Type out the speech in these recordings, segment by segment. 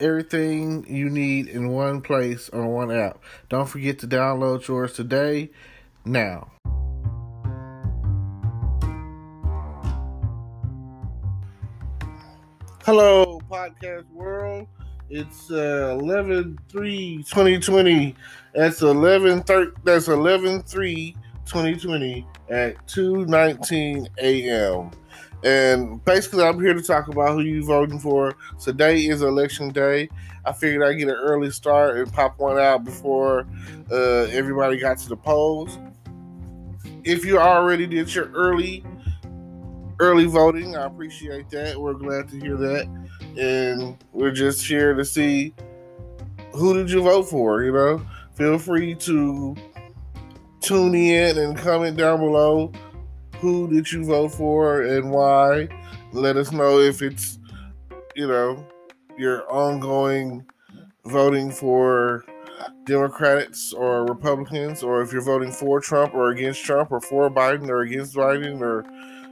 everything you need in one place on one app. Don't forget to download yours today. Now. Hello, podcast world. It's uh 11 3 2020. That's 11 3 that's 11 3 2020 at 2 19 a.m. And basically, I'm here to talk about who you voting for. Today is election day. I figured I'd get an early start and pop one out before uh, everybody got to the polls. If you already did your early early voting, I appreciate that. We're glad to hear that, and we're just here to see who did you vote for. You know, feel free to tune in and comment down below who did you vote for and why. Let us know if it's, you know, your ongoing voting for Democrats or Republicans, or if you're voting for Trump or against Trump, or for Biden or against Biden, or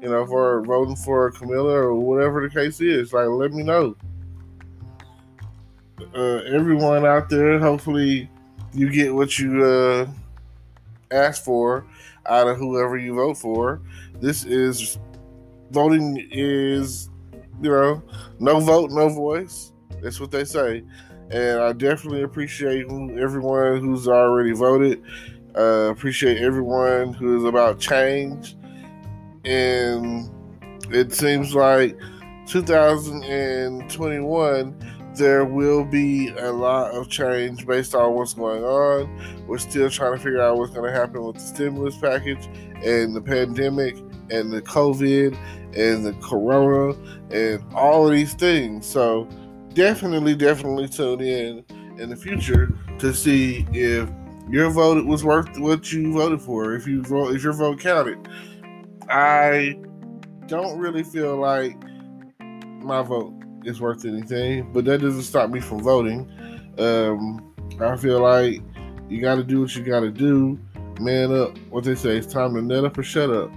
you know, for voting for Camilla or whatever the case is. Like, let me know. Uh, everyone out there, hopefully, you get what you uh, asked for out of whoever you vote for. This is voting is you know no vote, no voice. That's what they say, and I definitely appreciate everyone who's already voted. Uh, appreciate everyone who is about change, and it seems like 2021 there will be a lot of change based on what's going on. We're still trying to figure out what's going to happen with the stimulus package and the pandemic and the COVID and the corona and all of these things. So definitely, definitely tune in in the future to see if your vote was worth what you voted for. If you vote, if your vote counted, I don't really feel like my vote is worth anything, but that doesn't stop me from voting. Um, I feel like you got to do what you got to do. Man up. What they say, it's time to net up or shut up.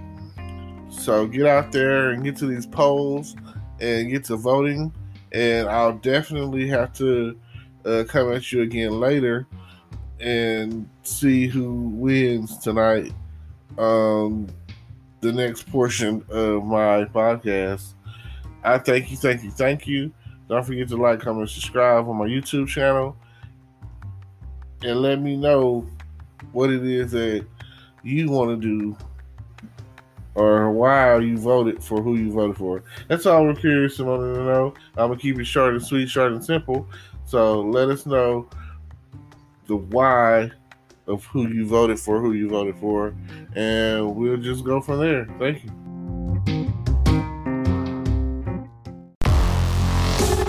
So get out there and get to these polls and get to voting. And I'll definitely have to uh, come at you again later and see who wins tonight. Um, the next portion of my podcast. I thank you, thank you, thank you. Don't forget to like, comment, subscribe on my YouTube channel. And let me know what it is that you want to do or why you voted for who you voted for. That's all we're curious to know. I'm going to keep it short and sweet, short and simple. So let us know the why of who you voted for, who you voted for, and we'll just go from there. Thank you.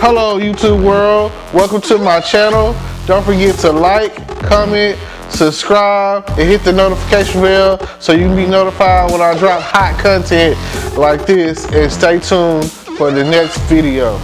Hello, YouTube world. Welcome to my channel. Don't forget to like, comment, subscribe, and hit the notification bell so you can be notified when I drop hot content like this. And stay tuned for the next video.